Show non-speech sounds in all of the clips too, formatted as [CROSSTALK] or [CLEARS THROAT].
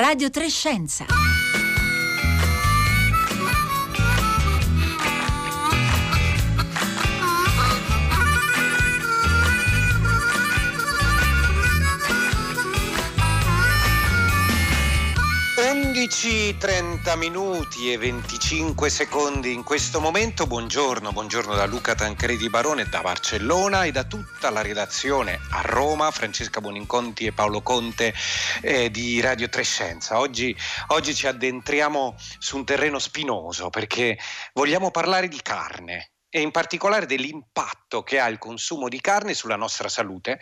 Radio Trescenza. 11.30 minuti e 25 secondi in questo momento. Buongiorno, buongiorno da Luca Tancredi Barone da Barcellona e da tutta la redazione a Roma, Francesca Boninconti e Paolo Conte eh, di Radio Trescenza. Oggi, oggi ci addentriamo su un terreno spinoso perché vogliamo parlare di carne e in particolare dell'impatto che ha il consumo di carne sulla nostra salute,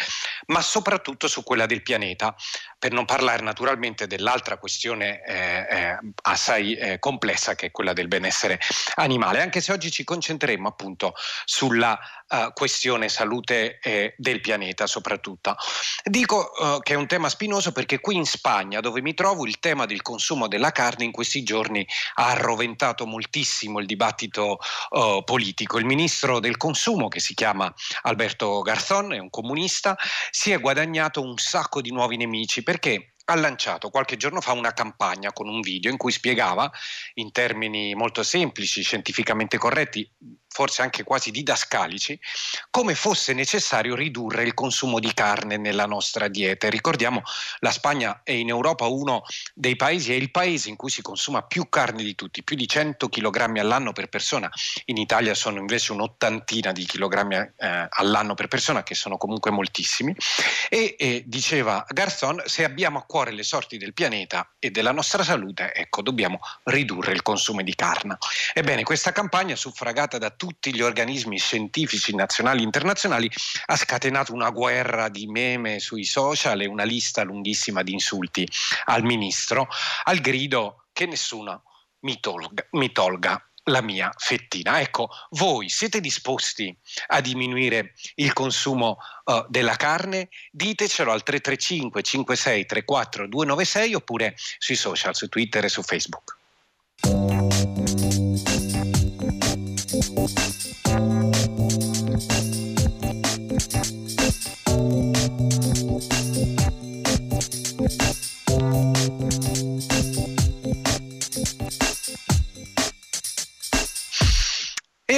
ma soprattutto su quella del pianeta, per non parlare naturalmente dell'altra questione eh, eh, assai eh, complessa che è quella del benessere animale, anche se oggi ci concentreremo appunto sulla uh, questione salute eh, del pianeta soprattutto. Dico uh, che è un tema spinoso perché qui in Spagna, dove mi trovo, il tema del consumo della carne in questi giorni ha arroventato moltissimo il dibattito uh, politico. Il ministro del consumo, che si chiama Alberto Garzón, è un comunista, si è guadagnato un sacco di nuovi nemici perché ha lanciato qualche giorno fa una campagna con un video in cui spiegava in termini molto semplici, scientificamente corretti, forse anche quasi didascalici, come fosse necessario ridurre il consumo di carne nella nostra dieta. Ricordiamo, la Spagna è in Europa uno dei paesi, è il paese in cui si consuma più carne di tutti, più di 100 kg all'anno per persona. In Italia sono invece un'ottantina di chilogrammi eh, all'anno per persona, che sono comunque moltissimi. E, e diceva Garzon, se abbiamo a cuore le sorti del pianeta e della nostra salute, ecco, dobbiamo ridurre il consumo di carne. Ebbene, questa campagna suffragata da tutti tutti gli organismi scientifici nazionali e internazionali ha scatenato una guerra di meme sui social e una lista lunghissima di insulti al ministro, al grido che nessuno mi tolga, mi tolga la mia fettina. Ecco, voi siete disposti a diminuire il consumo uh, della carne? Ditecelo al 335 56 34 296 oppure sui social, su Twitter e su Facebook.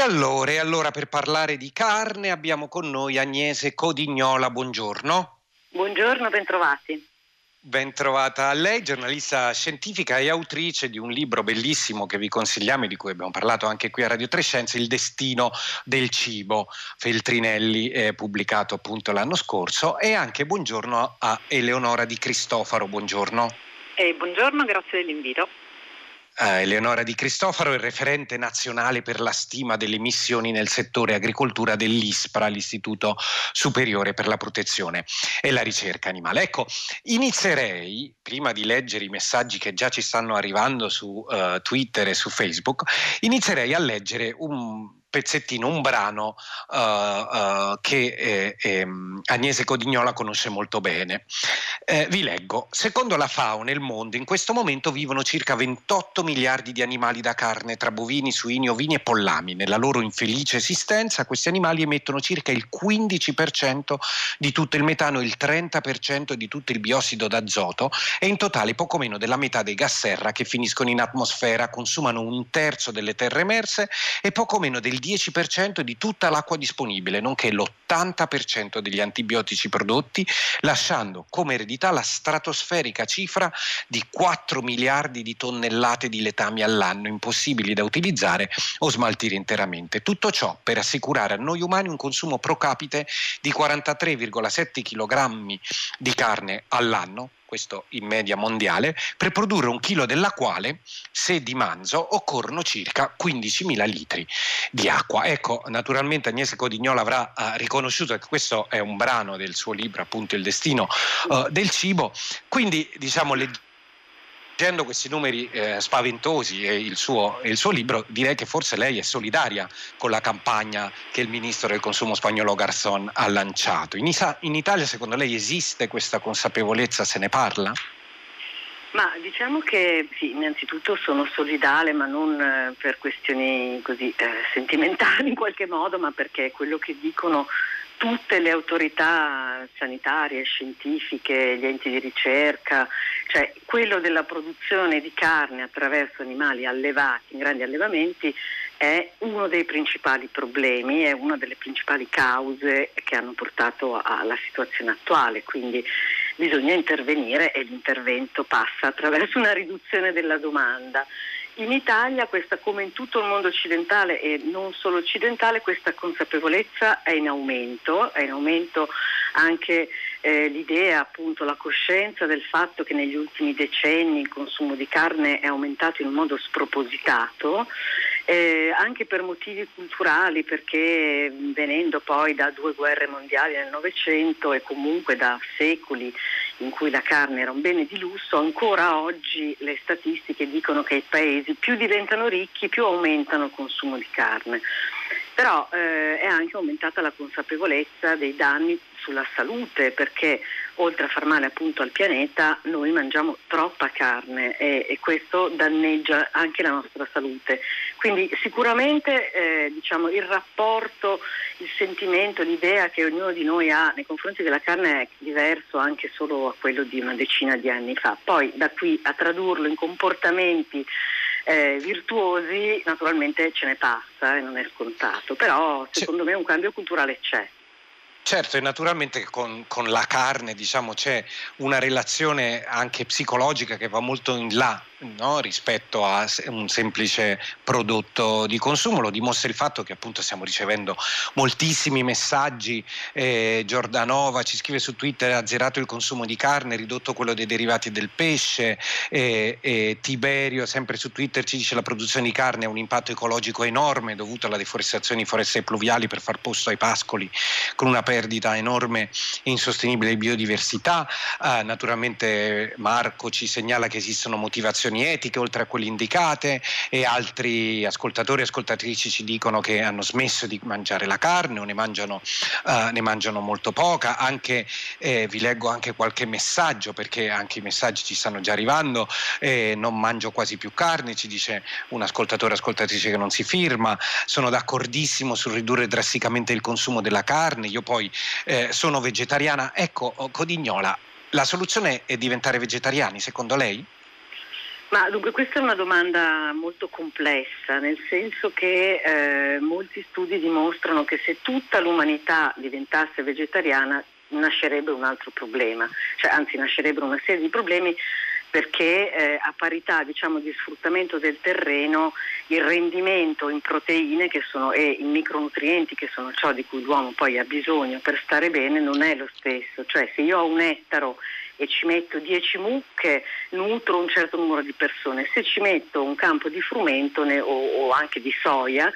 E allora, e allora per parlare di carne abbiamo con noi Agnese Codignola, buongiorno. Buongiorno, bentrovati. Ben trovata a lei, giornalista scientifica e autrice di un libro bellissimo che vi consigliamo e di cui abbiamo parlato anche qui a Radio Trescenza, Il destino del cibo, Feltrinelli, eh, pubblicato appunto l'anno scorso. E anche buongiorno a Eleonora Di Cristofaro, buongiorno. Eh, buongiorno, grazie dell'invito. Uh, Eleonora Di Cristofaro è referente nazionale per la stima delle emissioni nel settore agricoltura dell'ISPRA, l'Istituto Superiore per la Protezione e la Ricerca Animale. Ecco, inizierei, prima di leggere i messaggi che già ci stanno arrivando su uh, Twitter e su Facebook, inizierei a leggere un pezzettino, un brano uh, uh, che eh, eh, Agnese Codignola conosce molto bene. Eh, vi leggo. Secondo la FAO nel mondo in questo momento vivono circa 28 miliardi di animali da carne tra bovini, suini, ovini e pollami. Nella loro infelice esistenza questi animali emettono circa il 15% di tutto il metano il 30% di tutto il biossido d'azoto e in totale poco meno della metà dei gas serra che finiscono in atmosfera, consumano un terzo delle terre emerse e poco meno del 10% di tutta l'acqua disponibile, nonché l'80% degli antibiotici prodotti, lasciando come eredità la stratosferica cifra di 4 miliardi di tonnellate di letami all'anno, impossibili da utilizzare o smaltire interamente. Tutto ciò per assicurare a noi umani un consumo pro capite di 43,7 kg di carne all'anno, questo in media mondiale, per produrre un chilo della quale, se di manzo, occorrono circa 15.000 litri di acqua. Ecco, naturalmente Agnese Codignola avrà uh, riconosciuto che questo è un brano del suo libro, appunto Il destino uh, del cibo, quindi diciamo le leggendo questi numeri eh, spaventosi e il, suo, e il, suo, libro, direi che forse lei è solidaria con la campagna che il ministro del consumo spagnolo Garzón ha lanciato. In, in Italia, secondo lei, esiste questa consapevolezza? Se ne parla? Ma diciamo che sì, innanzitutto sono solidale, ma non eh, per questioni così eh, sentimentali in qualche modo, ma perché quello che dicono tutte le autorità sanitarie, scientifiche, gli enti di ricerca, cioè quello della produzione di carne attraverso animali allevati in grandi allevamenti è uno dei principali problemi, è una delle principali cause che hanno portato alla situazione attuale, quindi bisogna intervenire e l'intervento passa attraverso una riduzione della domanda. In Italia, questa, come in tutto il mondo occidentale e non solo occidentale, questa consapevolezza è in aumento, è in aumento anche eh, l'idea, appunto, la coscienza del fatto che negli ultimi decenni il consumo di carne è aumentato in un modo spropositato eh, anche per motivi culturali, perché venendo poi da due guerre mondiali nel Novecento e comunque da secoli in cui la carne era un bene di lusso, ancora oggi le statistiche dicono che i paesi più diventano ricchi, più aumentano il consumo di carne. Però eh, è anche aumentata la consapevolezza dei danni sulla salute perché oltre a far male appunto al pianeta noi mangiamo troppa carne e, e questo danneggia anche la nostra salute. Quindi sicuramente eh, diciamo, il rapporto, il sentimento, l'idea che ognuno di noi ha nei confronti della carne è diverso anche solo a quello di una decina di anni fa. Poi da qui a tradurlo in comportamenti eh, virtuosi naturalmente ce ne passa e non è scontato, però secondo me un cambio culturale c'è. Certo, e naturalmente con, con la carne diciamo, c'è una relazione anche psicologica che va molto in là no? rispetto a un semplice prodotto di consumo. Lo dimostra il fatto che appunto stiamo ricevendo moltissimi messaggi. Eh, Giordanova ci scrive su Twitter: ha zerato il consumo di carne, ridotto quello dei derivati del pesce. Eh, eh, Tiberio, sempre su Twitter, ci dice: la produzione di carne ha un impatto ecologico enorme dovuto alla deforestazione di foreste pluviali per far posto ai pascoli, con una perdita enorme e insostenibile di biodiversità. Ah, naturalmente Marco ci segnala che esistono motivazioni etiche oltre a quelle indicate e altri ascoltatori e ascoltatrici ci dicono che hanno smesso di mangiare la carne o ne mangiano, uh, ne mangiano molto poca. Anche, eh, vi leggo anche qualche messaggio perché anche i messaggi ci stanno già arrivando. Eh, non mangio quasi più carne, ci dice un ascoltatore o ascoltatrice che non si firma. Sono d'accordissimo sul ridurre drasticamente il consumo della carne. Io poi eh, sono vegetariana. Ecco, Codignola, la soluzione è diventare vegetariani, secondo lei? Ma dunque questa è una domanda molto complessa, nel senso che eh, molti studi dimostrano che se tutta l'umanità diventasse vegetariana nascerebbe un altro problema, cioè, anzi nascerebbero una serie di problemi perché eh, a parità diciamo, di sfruttamento del terreno il rendimento in proteine sono, e in micronutrienti che sono ciò di cui l'uomo poi ha bisogno per stare bene non è lo stesso, cioè se io ho un ettaro e ci metto 10 mucche, nutro un certo numero di persone. Se ci metto un campo di frumento ne, o, o, anche di soia,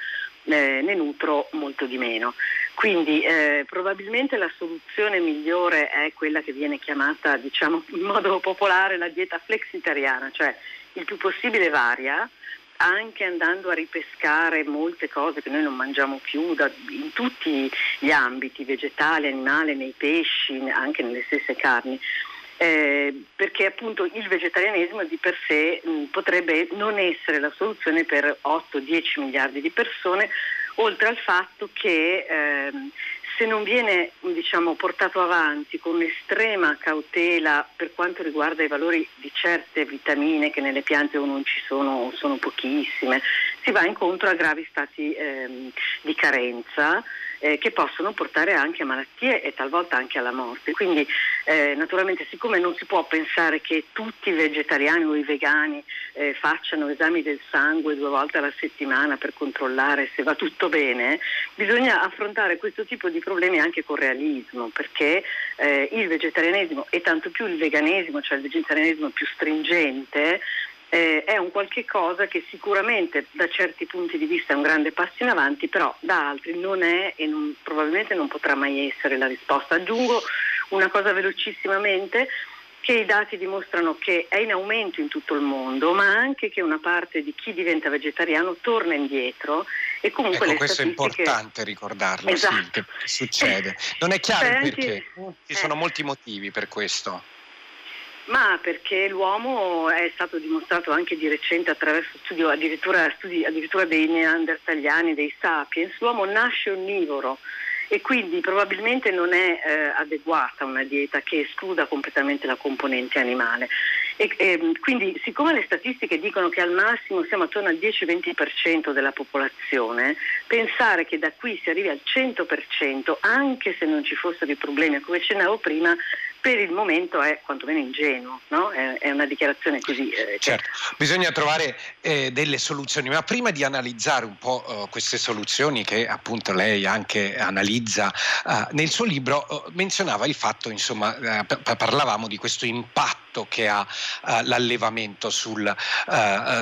eh, ne nutro molto di meno. Quindi eh, probabilmente la soluzione migliore è quella che viene chiamata, diciamo in modo popolare, la dieta flexitariana, cioè il più possibile varia, anche andando a ripescare molte cose che noi non mangiamo più da, in tutti gli ambiti, vegetali, animali, nei pesci, anche nelle stesse carni. Eh, perché appunto il vegetarianesimo di per sé mh, potrebbe non essere la soluzione per 8-10 miliardi di persone, oltre al fatto che ehm, se non viene diciamo, portato avanti con estrema cautela per quanto riguarda i valori di certe vitamine che nelle piante o non ci sono o sono pochissime, si va incontro a gravi stati ehm, di carenza eh, che possono portare anche a malattie e talvolta anche alla morte. Quindi eh, naturalmente siccome non si può pensare che tutti i vegetariani o i vegani eh, facciano esami del sangue due volte alla settimana per controllare se va tutto bene, bisogna affrontare questo tipo di problemi anche con realismo, perché eh, il vegetarianesimo e tanto più il veganesimo, cioè il vegetarianesimo più stringente, eh, è un qualche cosa che sicuramente da certi punti di vista è un grande passo in avanti, però da altri non è e non, probabilmente non potrà mai essere la risposta. Aggiungo una cosa velocissimamente che i dati dimostrano che è in aumento in tutto il mondo, ma anche che una parte di chi diventa vegetariano torna indietro e comunque ecco, questo statistiche... è importante ricordarlo, esatto. sì, che succede. Non è chiaro il perché, ci sono eh. molti motivi per questo. Ma perché l'uomo è stato dimostrato anche di recente attraverso studi, addirittura, studi addirittura dei neandertaliani, dei sapiens, l'uomo nasce onnivoro e quindi probabilmente non è eh, adeguata una dieta che escluda completamente la componente animale. E, e, quindi siccome le statistiche dicono che al massimo siamo attorno al 10-20% della popolazione, pensare che da qui si arrivi al 100% anche se non ci fossero i problemi, come accennavo prima, per il momento è quantomeno ingenuo, no? è, una dichiarazione così. Eh, certo, bisogna trovare eh, delle soluzioni, ma prima di analizzare un po' uh, queste soluzioni che appunto lei anche analizza uh, nel suo libro, uh, menzionava il fatto, insomma, p- parlavamo di questo impatto che ha l'allevamento sul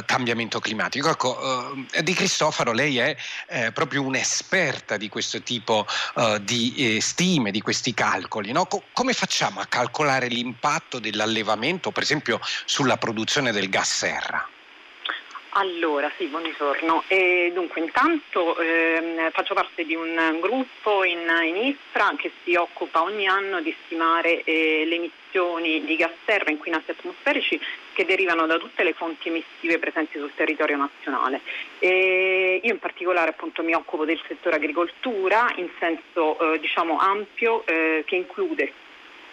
cambiamento climatico. Ecco, Di Cristofaro, lei è eh, proprio un'esperta di questo tipo di eh, stime, di questi calcoli. No? Co- come facciamo a calcolare l'impatto dell'allevamento, per esempio, sulla produzione del gas serra? Allora, sì, buongiorno. E dunque, intanto ehm, faccio parte di un gruppo in, in, ISPRA che si occupa ogni anno di stimare eh, le emissioni di gas serra inquinanti atmosferici che derivano da tutte le fonti emissive presenti sul territorio nazionale. E io in particolare appunto mi occupo del settore agricoltura in senso eh, diciamo ampio eh, che include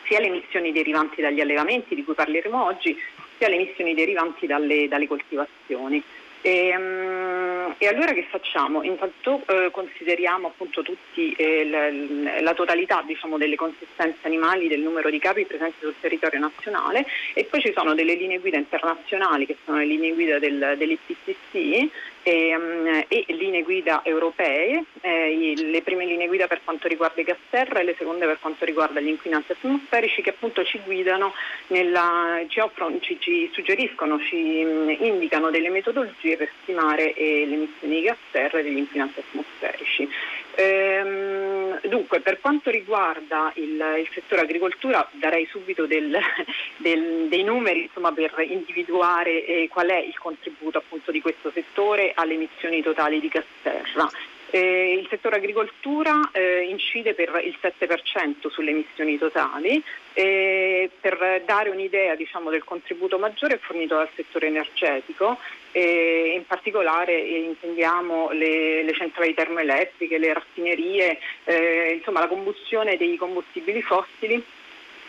sia le emissioni derivanti dagli allevamenti di cui parleremo oggi, sia le emissioni derivanti dalle, dalle coltivazioni. E, um, e, allora che facciamo? Intanto eh, consideriamo appunto tutti eh, la, la, totalità diciamo, delle consistenze animali, del numero di capi presenti sul territorio nazionale e poi ci sono delle linee guida internazionali che sono le linee guida del, dell'IPCC e, um, e, linee guida europee, eh, le prime linee guida per quanto riguarda i gas serra e le seconde per quanto riguarda gli inquinanti atmosferici che appunto ci guidano, nella, ci, offrono, ci, ci, suggeriscono, ci um, indicano delle metodologie per stimare eh, le emissioni di gas serra e degli inquinanti atmosferici. Ehm, dunque, per quanto riguarda il, il, settore agricoltura, darei subito del, [LAUGHS] del, dei numeri insomma, per individuare eh, qual è il contributo appunto, di questo settore alle emissioni totali di gas serra. Eh, il settore agricoltura eh, incide per il 7% sulle emissioni totali. Eh, per dare un'idea diciamo, del contributo maggiore fornito dal settore energetico, in particolare eh, intendiamo le, le, centrali termoelettriche, le raffinerie, eh, insomma la combustione dei combustibili fossili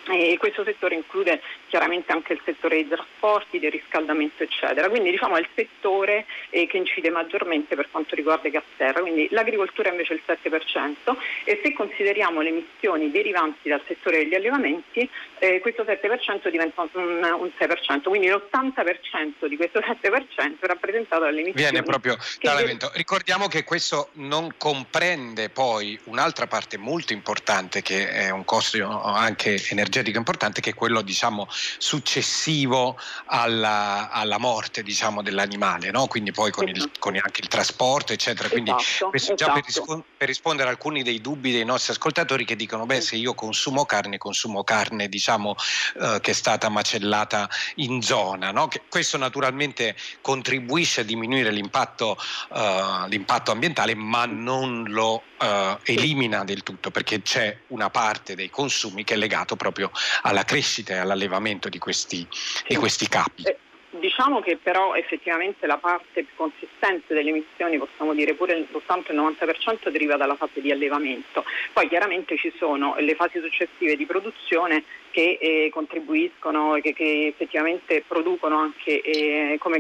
e questo settore include chiaramente anche il settore dei trasporti, del riscaldamento eccetera, quindi diciamo è il settore eh, che incide maggiormente per quanto riguarda i gas serra, quindi l'agricoltura invece il 7% e se consideriamo le emissioni derivanti dal settore degli allevamenti eh, questo 7% diventa un, un 6%, quindi l'80% di questo 7% è rappresentato dalle emissioni. Viene proprio dall'allevamento. Ricordiamo che questo non comprende poi un'altra parte molto importante che è un costo anche energetico importante che è quello diciamo, successivo alla, alla morte diciamo, dell'animale, no? quindi poi con, il, esatto. con, anche il trasporto eccetera. Quindi esatto, questo esatto. già per, rispon- per, rispondere a alcuni dei dubbi dei nostri ascoltatori che dicono beh se io consumo carne consumo carne diciamo, eh, che è stata macellata in zona. No? questo naturalmente contribuisce a diminuire l'impatto, eh, l'impatto ambientale ma non lo eh, elimina del tutto perché c'è una parte dei consumi che è legato proprio alla crescita e all'allevamento di questi, di questi capi. Eh, diciamo che però effettivamente la parte più consistente delle emissioni, possiamo dire pure l'80 90% deriva dalla fase di allevamento. Poi chiaramente ci sono le fasi successive di produzione che eh, contribuiscono, che, che effettivamente producono anche eh, come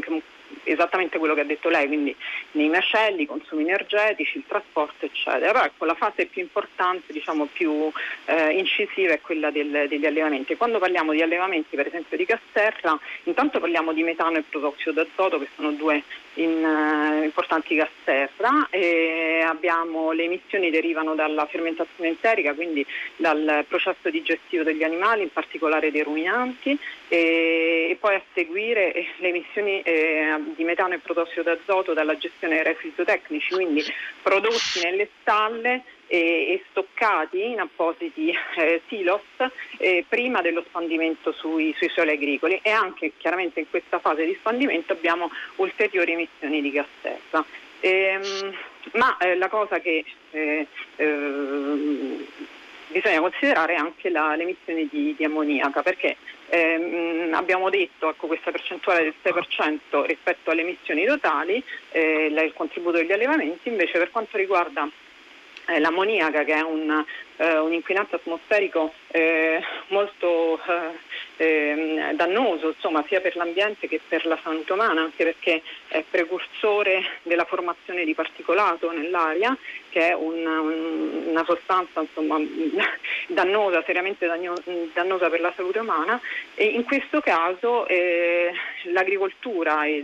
esattamente quello che ha detto lei, quindi nei macelli, i consumi energetici, il trasporto, eccetera. Però ecco, la fase più importante, diciamo più eh, incisiva è quella del, degli allevamenti. Quando parliamo di allevamenti, per esempio di gas serra, intanto parliamo di metano e protossido d'azoto, che sono due in, uh, importanti gas serra, e abbiamo le emissioni derivano dalla fermentazione enterica, quindi dal processo digestivo degli animali, in particolare dei ruminanti, e, e poi a seguire eh, le emissioni eh, di metano e protossido d'azoto dalla gestione dei reflui tecnici, quindi prodotti nelle stalle e, e stoccati in appositi eh, silos eh, prima dello spandimento sui, sui suoli agricoli e anche chiaramente in questa fase di spandimento abbiamo ulteriori emissioni di gas serra. Ehm, ma eh, la cosa che eh, ehm, bisogna considerare è anche la, le emissioni di, di ammoniaca perché ehm, abbiamo detto ecco, questa percentuale del 6% rispetto alle emissioni totali, eh, il contributo degli allevamenti, invece per quanto riguarda eh, l'ammoniaca che è un, eh, un inquinante atmosferico eh, molto eh, ehm, dannoso insomma, sia per l'ambiente che per la salute umana, anche perché è precursore della formazione di particolato nell'aria, che è un, un, una sostanza insomma, [LAUGHS] dannosa, seriamente dannosa per la salute umana. E in questo caso eh, l'agricoltura e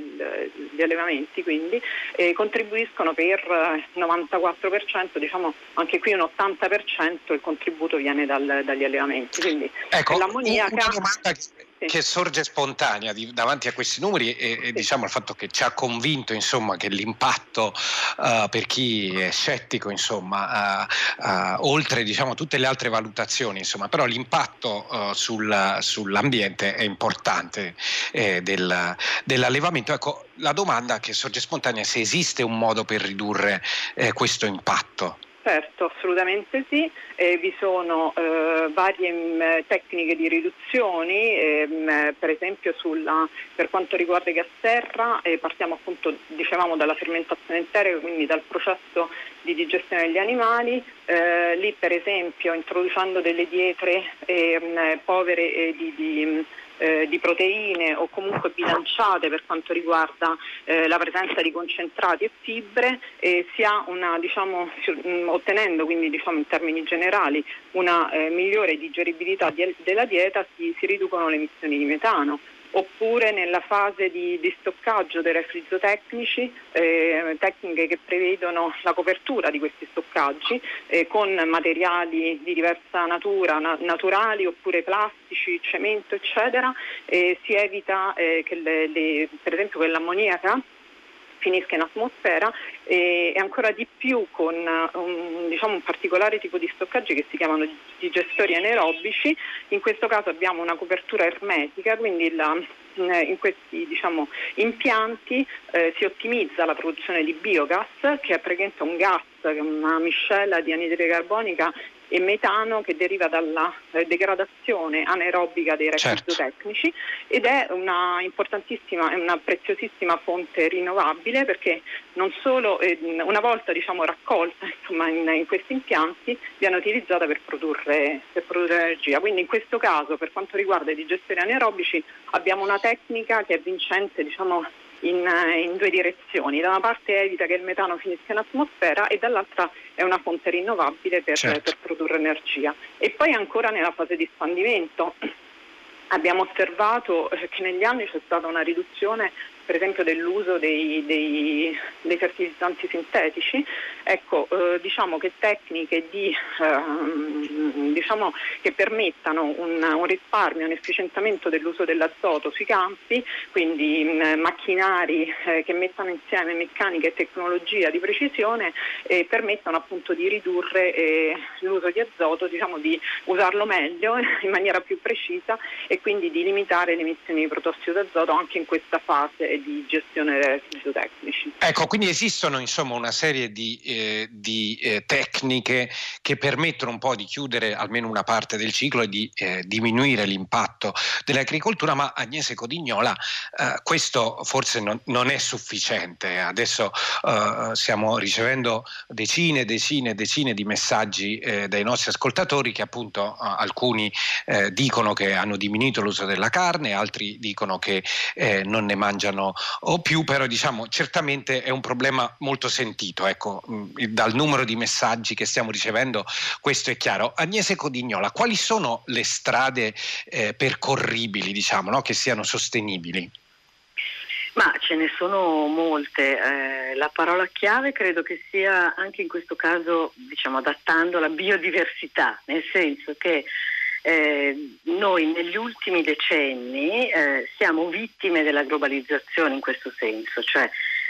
gli allevamenti quindi eh, contribuiscono per il 94%, diciamo anche qui un 80% il contributo viene dal, dagli allevamenti. Quindi ecco, l'ammoniaca... Una domanda che sorge spontanea di, davanti a questi numeri e, e diciamo il fatto che ci ha convinto insomma, che l'impatto uh, per chi è scettico insomma, uh, uh, oltre diciamo, tutte le altre valutazioni insomma, però l'impatto sul, sull'ambiente è importante eh, del, dell'allevamento. Ecco la domanda che sorge spontanea è se esiste un modo per ridurre eh, questo impatto Certo, assolutamente sì, eh, vi sono eh, varie mh, mm, tecniche di riduzioni, ehm, per esempio sulla, per quanto riguarda i gas serra eh, partiamo appunto dicevamo dalla fermentazione enterica, quindi dal processo di digestione degli animali, eh, lì per esempio introducendo delle diete ehm, povere eh, di, di eh, di proteine o comunque bilanciate per quanto riguarda eh, la presenza di concentrati e fibre, eh, si ha una, diciamo, ottenendo quindi diciamo, in termini generali una eh, migliore digeribilità di, della dieta si, si riducono le emissioni di metano oppure nella fase di, di stoccaggio dei refri zootecnici, eh, tecniche che prevedono la copertura di questi stoccaggi eh, con materiali di diversa natura, na- naturali oppure plastici, cemento eccetera, si evita eh, che le, le, per esempio quell'ammoniaca finisca in atmosfera e, ancora di più con un, diciamo, un, particolare tipo di stoccaggi che si chiamano digestori anaerobici. In questo caso abbiamo una copertura ermetica, quindi la, in questi diciamo, impianti eh, si ottimizza la produzione di biogas, che è praticamente un gas, una miscela di anidride carbonica e metano che deriva dalla eh, degradazione anaerobica dei residui certo. tecnici ed è una importantissima e una preziosissima fonte rinnovabile perché non solo eh, una volta diciamo, raccolta insomma, in, in, questi impianti viene utilizzata per produrre, per produrre, energia. Quindi in questo caso per quanto riguarda i digestori anaerobici abbiamo una tecnica che è vincente diciamo, in, in, due direzioni. Da una parte evita che il metano finisca in atmosfera e dall'altra è una fonte rinnovabile per, certo. per produrre energia. E poi ancora nella fase di espandimento [CLEARS THROAT] abbiamo osservato eh, che negli anni c'è stata una riduzione per esempio dell'uso dei, dei, dei fertilizzanti sintetici, ecco, eh, diciamo che tecniche di, eh, diciamo che permettano un, un, risparmio, un efficientamento dell'uso dell'azoto sui campi, quindi mh, mm, macchinari eh, che mettano insieme meccanica e tecnologia di precisione e permettono appunto di ridurre eh, l'uso di azoto, diciamo di usarlo meglio [LAUGHS] in maniera più precisa e quindi di limitare le emissioni di protossido d'azoto anche in questa fase di gestione dei residui tecnici. Ecco, quindi esistono insomma una serie di, eh, di eh, tecniche che permettono un po' di chiudere almeno una parte del ciclo e di eh, diminuire l'impatto dell'agricoltura, ma Agnese Codignola eh, questo forse non, non, è sufficiente. Adesso eh, stiamo ricevendo decine, decine, decine di messaggi eh, dai nostri ascoltatori che appunto alcuni dicono che hanno diminuito l'uso della carne, altri dicono che non ne mangiano o più, però diciamo certamente è un problema molto sentito, ecco, dal numero di messaggi che stiamo ricevendo questo è chiaro. Agnese Codignola, quali sono le strade eh, percorribili, diciamo, no? che siano sostenibili? Ma ce ne sono molte. Eh, la parola chiave credo che sia anche in questo caso, diciamo, adattando la biodiversità, nel senso che eh, noi negli ultimi decenni eh, siamo vittime della globalizzazione in questo senso, cioè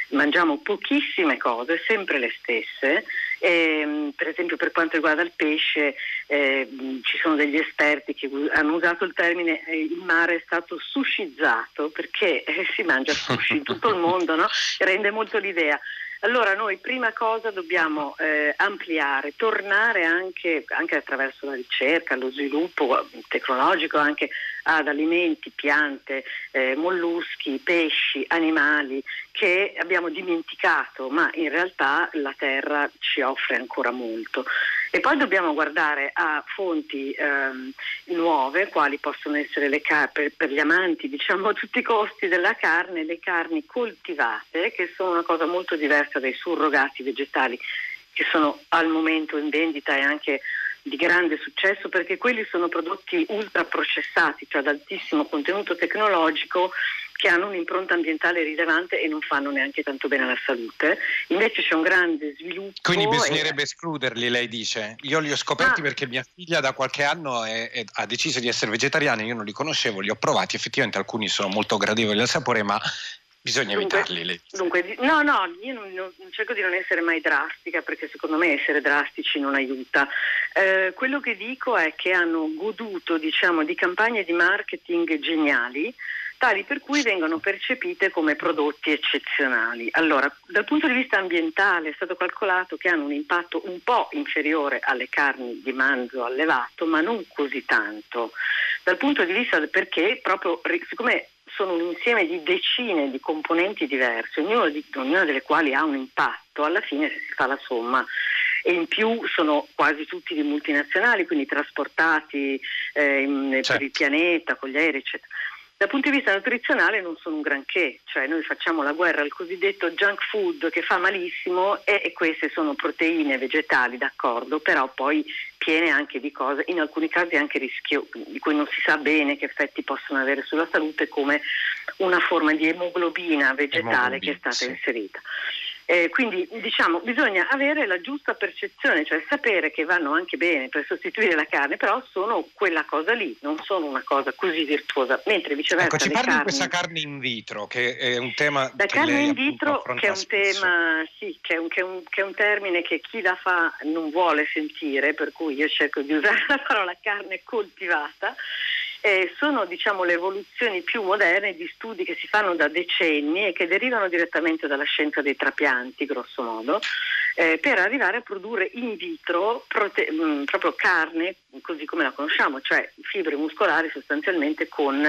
mangiamo pochissime cose, sempre le stesse. E, per esempio per quanto riguarda il pesce eh, ci sono degli esperti che hanno usato il termine eh, il mare è stato sushizzato perché eh, si mangia [LAUGHS] sushi in tutto il mondo, no? rende molto l'idea. Allora noi prima cosa dobbiamo eh, ampliare, tornare anche, anche, attraverso la ricerca, lo sviluppo tecnologico anche ad alimenti, piante, eh, molluschi, pesci, animali che abbiamo dimenticato, ma in realtà la terra ci offre ancora molto. E poi dobbiamo guardare a fonti ehm, nuove, quali possono essere le car- per, per, gli amanti, diciamo a tutti i costi della carne, le carni coltivate, che sono una cosa molto diversa dai surrogati vegetali, che sono al momento in vendita e anche di grande successo perché quelli sono prodotti ultra processati, cioè ad altissimo contenuto tecnologico che hanno un'impronta ambientale rilevante e non fanno neanche tanto bene alla salute. Invece c'è un grande sviluppo. Quindi bisognerebbe e... escluderli, lei dice. Io li ho scoperti ah. perché mia figlia da qualche anno è, è, ha deciso di essere vegetariana, io non li conoscevo, li ho provati, effettivamente alcuni sono molto gradevoli al sapore, ma Bisogna dunque, evitarli. Dunque, no, no, io non, non, cerco di non essere mai drastica perché secondo me essere drastici non aiuta. Eh, quello che dico è che hanno goduto diciamo, di campagne di marketing geniali tali per cui vengono percepite come prodotti eccezionali. Allora, dal punto di vista ambientale è stato calcolato che hanno un impatto un po' inferiore alle carni di manzo allevato, ma non così tanto. Dal punto di vista perché proprio siccome sono un insieme di decine di componenti diverse, ognuna, di, ognuna delle quali ha un impatto, alla fine si fa la somma e in più sono quasi tutti di multinazionali, quindi trasportati eh, certo. per il pianeta con gli aerei, eccetera. Dal punto di vista nutrizionale non sono un granché, cioè noi facciamo la guerra al cosiddetto junk food che fa malissimo e, queste sono proteine vegetali, d'accordo, però poi piene anche di cose, in alcuni casi anche rischio, di cui non si sa bene che effetti possono avere sulla salute, come una forma di emoglobina vegetale emoglobina, che è stata sì. inserita. Eh, quindi diciamo bisogna avere la giusta percezione, cioè sapere che vanno anche bene per sostituire la carne, però sono quella cosa lì, non sono una cosa così virtuosa. Mentre viceversa. Ecco, ci parli carni... di questa carne in vitro, che è un tema. La carne in vitro, che è un tema, sì, che è un, che, è un, che è un termine che chi la fa non vuole sentire, per cui io cerco di usare [LAUGHS] la parola carne coltivata eh, sono diciamo, le evoluzioni più moderne di studi che si fanno da decenni e che derivano direttamente dalla scienza dei trapianti, grosso modo, eh, per arrivare a produrre in vitro prote- mh, mm, proprio carne così come la conosciamo, cioè fibre muscolari sostanzialmente con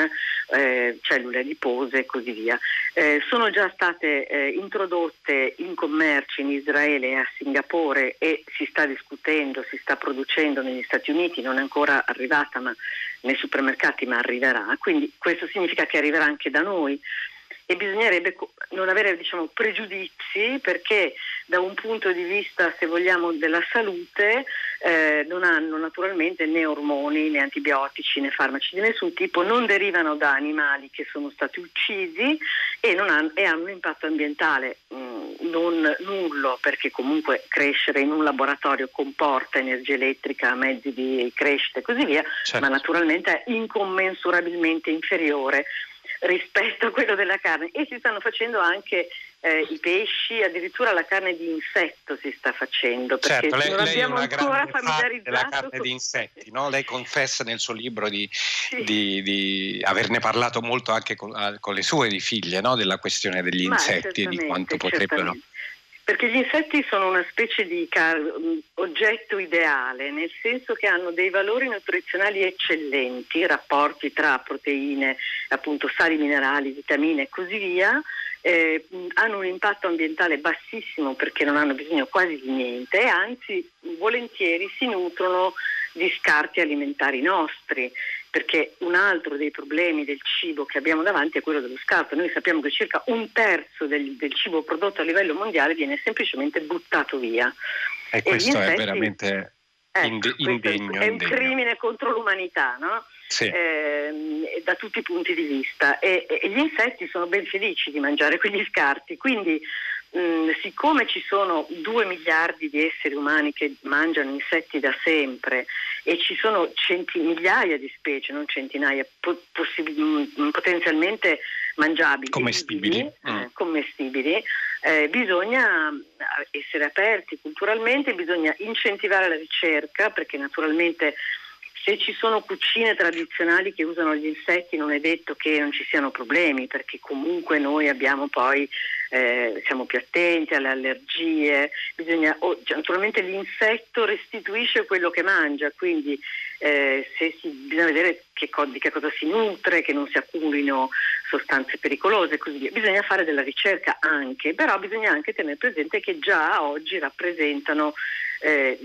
eh, cellule adipose e così via. Eh, sono già state eh, introdotte in commercio in Israele e a Singapore e si sta discutendo, si sta producendo negli Stati Uniti, non è ancora arrivata ma nei supermercati ma arriverà, quindi questo significa che arriverà anche da noi e bisognerebbe non avere diciamo, pregiudizi perché da un punto di vista, se vogliamo, della salute eh, non hanno naturalmente né ormoni né antibiotici né farmaci di nessun tipo, non derivano da animali che sono stati uccisi e, hanno, e hanno, un impatto ambientale mh, mm, non nullo perché comunque crescere in un laboratorio comporta energia elettrica, mezzi di crescita e così via, certo. ma naturalmente è incommensurabilmente inferiore rispetto a quello della carne e si stanno facendo anche eh, i pesci, addirittura la carne di insetto si sta facendo perché certo, lei, non abbiamo ancora familiarizzato la carne con... di insetti, no? lei confessa nel suo libro di, sì. di, di averne parlato molto anche con, con le sue figlie no? della questione degli Ma insetti e di quanto potrebbero certamente. Perché gli insetti sono una specie di car- oggetto ideale, nel senso che hanno dei valori nutrizionali eccellenti, rapporti tra proteine, appunto sali minerali, vitamine e così via, eh, hanno un impatto ambientale bassissimo perché non hanno bisogno quasi di niente anzi volentieri si nutrono di scarti alimentari nostri perché un altro dei problemi del cibo che abbiamo davanti è quello dello scarto. Noi sappiamo che circa un terzo del, del cibo prodotto a livello mondiale viene semplicemente buttato via. E, e questo è veramente ecco, inde- indegno. È un indegno. crimine contro l'umanità, no? Sì. Eh, da tutti i punti di vista. E, e, gli insetti sono ben felici di mangiare quegli scarti, quindi Mm, siccome ci sono due miliardi di esseri umani che mangiano insetti da sempre e ci sono centi- migliaia di specie, non centinaia, po- possib- mm, potenzialmente mangiabili, commestibili, eh, mm. commestibili eh, bisogna essere aperti culturalmente, bisogna incentivare la ricerca perché naturalmente se ci sono cucine tradizionali che usano gli insetti non è detto che non ci siano problemi, perché comunque noi abbiamo poi, eh, siamo più attenti alle allergie, bisogna, oh, naturalmente l'insetto restituisce quello che mangia, quindi eh, si, bisogna vedere che, di che cosa si nutre, che non si accumulino sostanze pericolose e così via. Bisogna fare della ricerca anche, però bisogna anche tenere presente che già oggi rappresentano eh,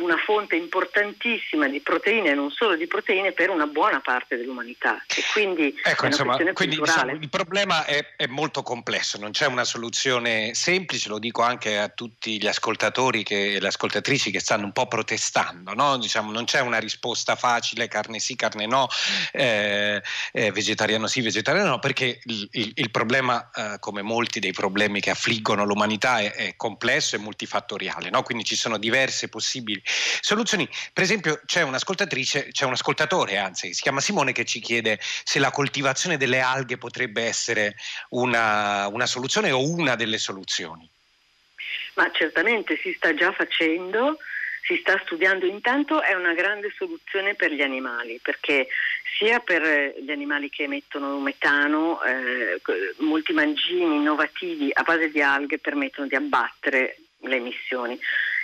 una fonte importantissima di proteine, non solo di proteine, per una buona parte dell'umanità. E quindi, ecco, insomma, quindi diciamo, il problema è, è, molto complesso, non c'è una soluzione semplice, lo dico anche a tutti gli ascoltatori e le ascoltatrici che stanno un po' protestando, no? diciamo, non c'è una risposta facile, carne sì, carne no, eh, eh, vegetariano sì, vegetariano no, perché il, il, il problema, eh, come molti dei problemi che affliggono l'umanità, è, è complesso e multifattoriale, no? quindi ci sono diverse possibilità possibili soluzioni. Per esempio c'è un'ascoltatrice, c'è un ascoltatore anzi, si chiama Simone che ci chiede se la coltivazione delle alghe potrebbe essere una, una soluzione o una delle soluzioni. Ma certamente si sta già facendo, si sta studiando intanto, è una grande soluzione per gli animali, perché sia per gli animali che emettono metano, eh, molti mangimi innovativi a base di alghe permettono di abbattere le emissioni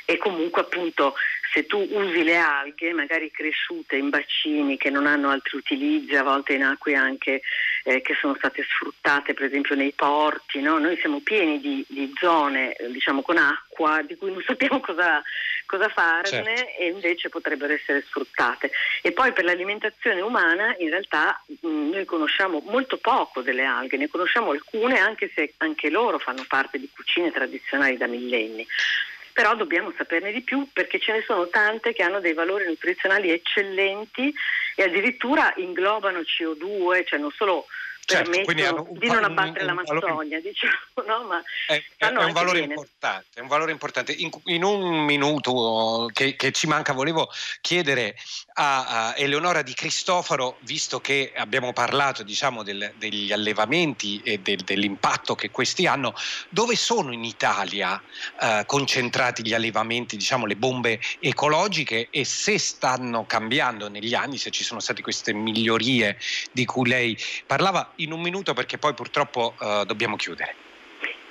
e comunque appunto se tu usi le alghe magari cresciute in bacini che non hanno altri utilizzi, a volte in acque anche eh, che sono state sfruttate per esempio nei porti, no? noi siamo pieni di, di zone diciamo con acqua di cui non [LAUGHS] sappiamo cosa, cosa farne certo. e invece potrebbero essere sfruttate. E poi per l'alimentazione umana in realtà mh, noi conosciamo molto poco delle alghe, ne conosciamo alcune anche se anche loro fanno parte di cucine tradizionali da millenni però dobbiamo saperne di più perché ce ne sono tante che hanno dei valori nutrizionali eccellenti e addirittura inglobano CO2, cioè non solo certo, permettono un, di non abbattere un, un, la Mazzogna, diciamo, no? ma è, è un valore importante, è un valore importante. In, in un minuto che, che, ci manca volevo chiedere a, a, Eleonora Di Cristoforo, visto che abbiamo parlato diciamo, del, degli allevamenti e del, dell'impatto che questi hanno, dove sono in Italia eh, concentrati gli allevamenti, diciamo, le bombe ecologiche e se stanno cambiando negli anni, se ci sono state queste migliorie di cui lei parlava, in un minuto perché poi purtroppo uh, dobbiamo chiudere.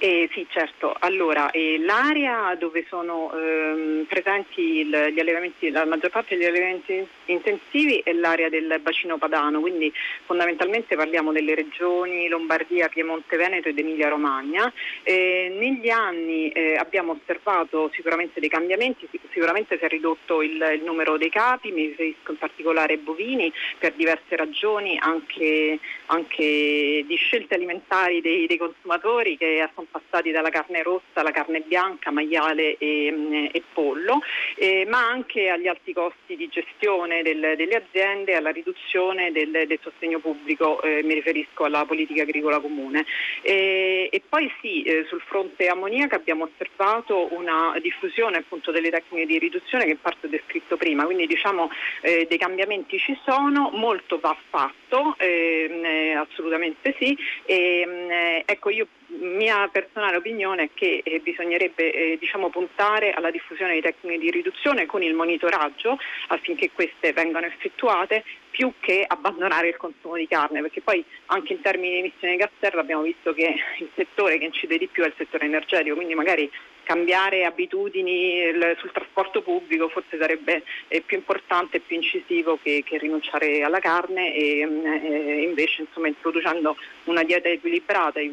Eh, sì, certo. Allora, eh, l'area dove sono ehm, presenti il, gli allevamenti, la maggior parte degli allevamenti intensivi è l'area del bacino padano, quindi fondamentalmente parliamo delle regioni Lombardia, Piemonte, Veneto ed Emilia Romagna. Eh, negli anni eh, abbiamo osservato sicuramente dei cambiamenti, sicuramente si è ridotto il, il, numero dei capi, mi riferisco in particolare ai bovini, per diverse ragioni, anche, anche di scelte alimentari dei, dei consumatori che sono passati dalla carne rossa alla carne bianca, maiale e, mm, e pollo, eh, ma anche agli alti costi di gestione del, delle aziende, alla riduzione del, del sostegno pubblico, eh, mi riferisco alla politica agricola comune. E, e poi sì, eh, sul fronte ammoniaca abbiamo osservato una diffusione appunto delle tecniche di riduzione che in parte ho descritto prima, quindi diciamo eh, dei cambiamenti ci sono, molto va fatto, ehm, eh, assolutamente sì. E, mm, eh, ecco, io mia personale opinione è che eh, bisognerebbe eh, diciamo, puntare alla diffusione di tecniche di riduzione con il monitoraggio affinché queste vengano effettuate più che abbandonare il consumo di carne, perché poi anche in termini di emissioni di gas serra abbiamo visto che il settore che incide di più è il settore energetico, quindi magari cambiare abitudini sul trasporto pubblico forse sarebbe eh, più importante e più incisivo che, che rinunciare alla carne e, mm, e invece insomma, introducendo una dieta equilibrata eh,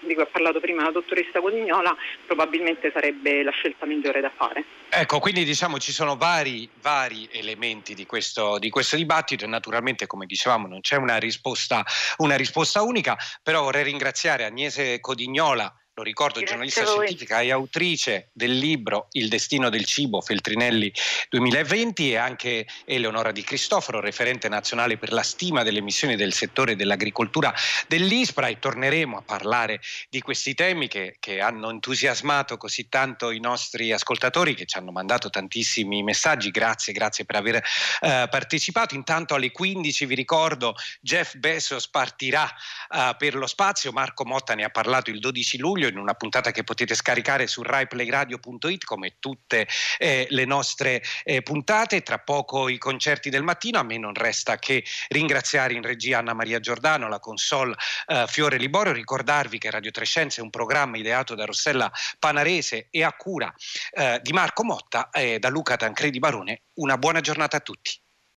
di cui ha parlato prima la dottoressa Codignola probabilmente sarebbe la scelta migliore da fare. Ecco, quindi diciamo ci sono vari, vari elementi di questo, di questo, dibattito e naturalmente come dicevamo non c'è una risposta, una risposta unica, però vorrei ringraziare Agnese Codignola lo ricordo, Grazie giornalista scientifica e autrice del libro Il destino del cibo, Feltrinelli 2020 e anche Eleonora Di Cristoforo, referente nazionale per la stima delle emissioni del settore dell'agricoltura dell'ISPRA e torneremo a parlare di questi temi che, che hanno entusiasmato così tanto i nostri ascoltatori che ci hanno mandato tantissimi messaggi. Grazie, grazie per aver eh, partecipato. Intanto alle 15 vi ricordo Jeff Bezos partirà eh, per lo spazio, Marco Motta ne ha parlato il 12 luglio in una puntata che potete scaricare su raiplayradio.it come tutte eh, le nostre eh, puntate. Tra poco i concerti del mattino. A me non resta che ringraziare in regia Anna Maria Giordano, la console eh, Fiore Liborio, ricordarvi che Radio Trescenza è un programma ideato da Rossella Panarese e a cura eh, di Marco Motta e da Luca Tancredi Barone. Una buona giornata a tutti.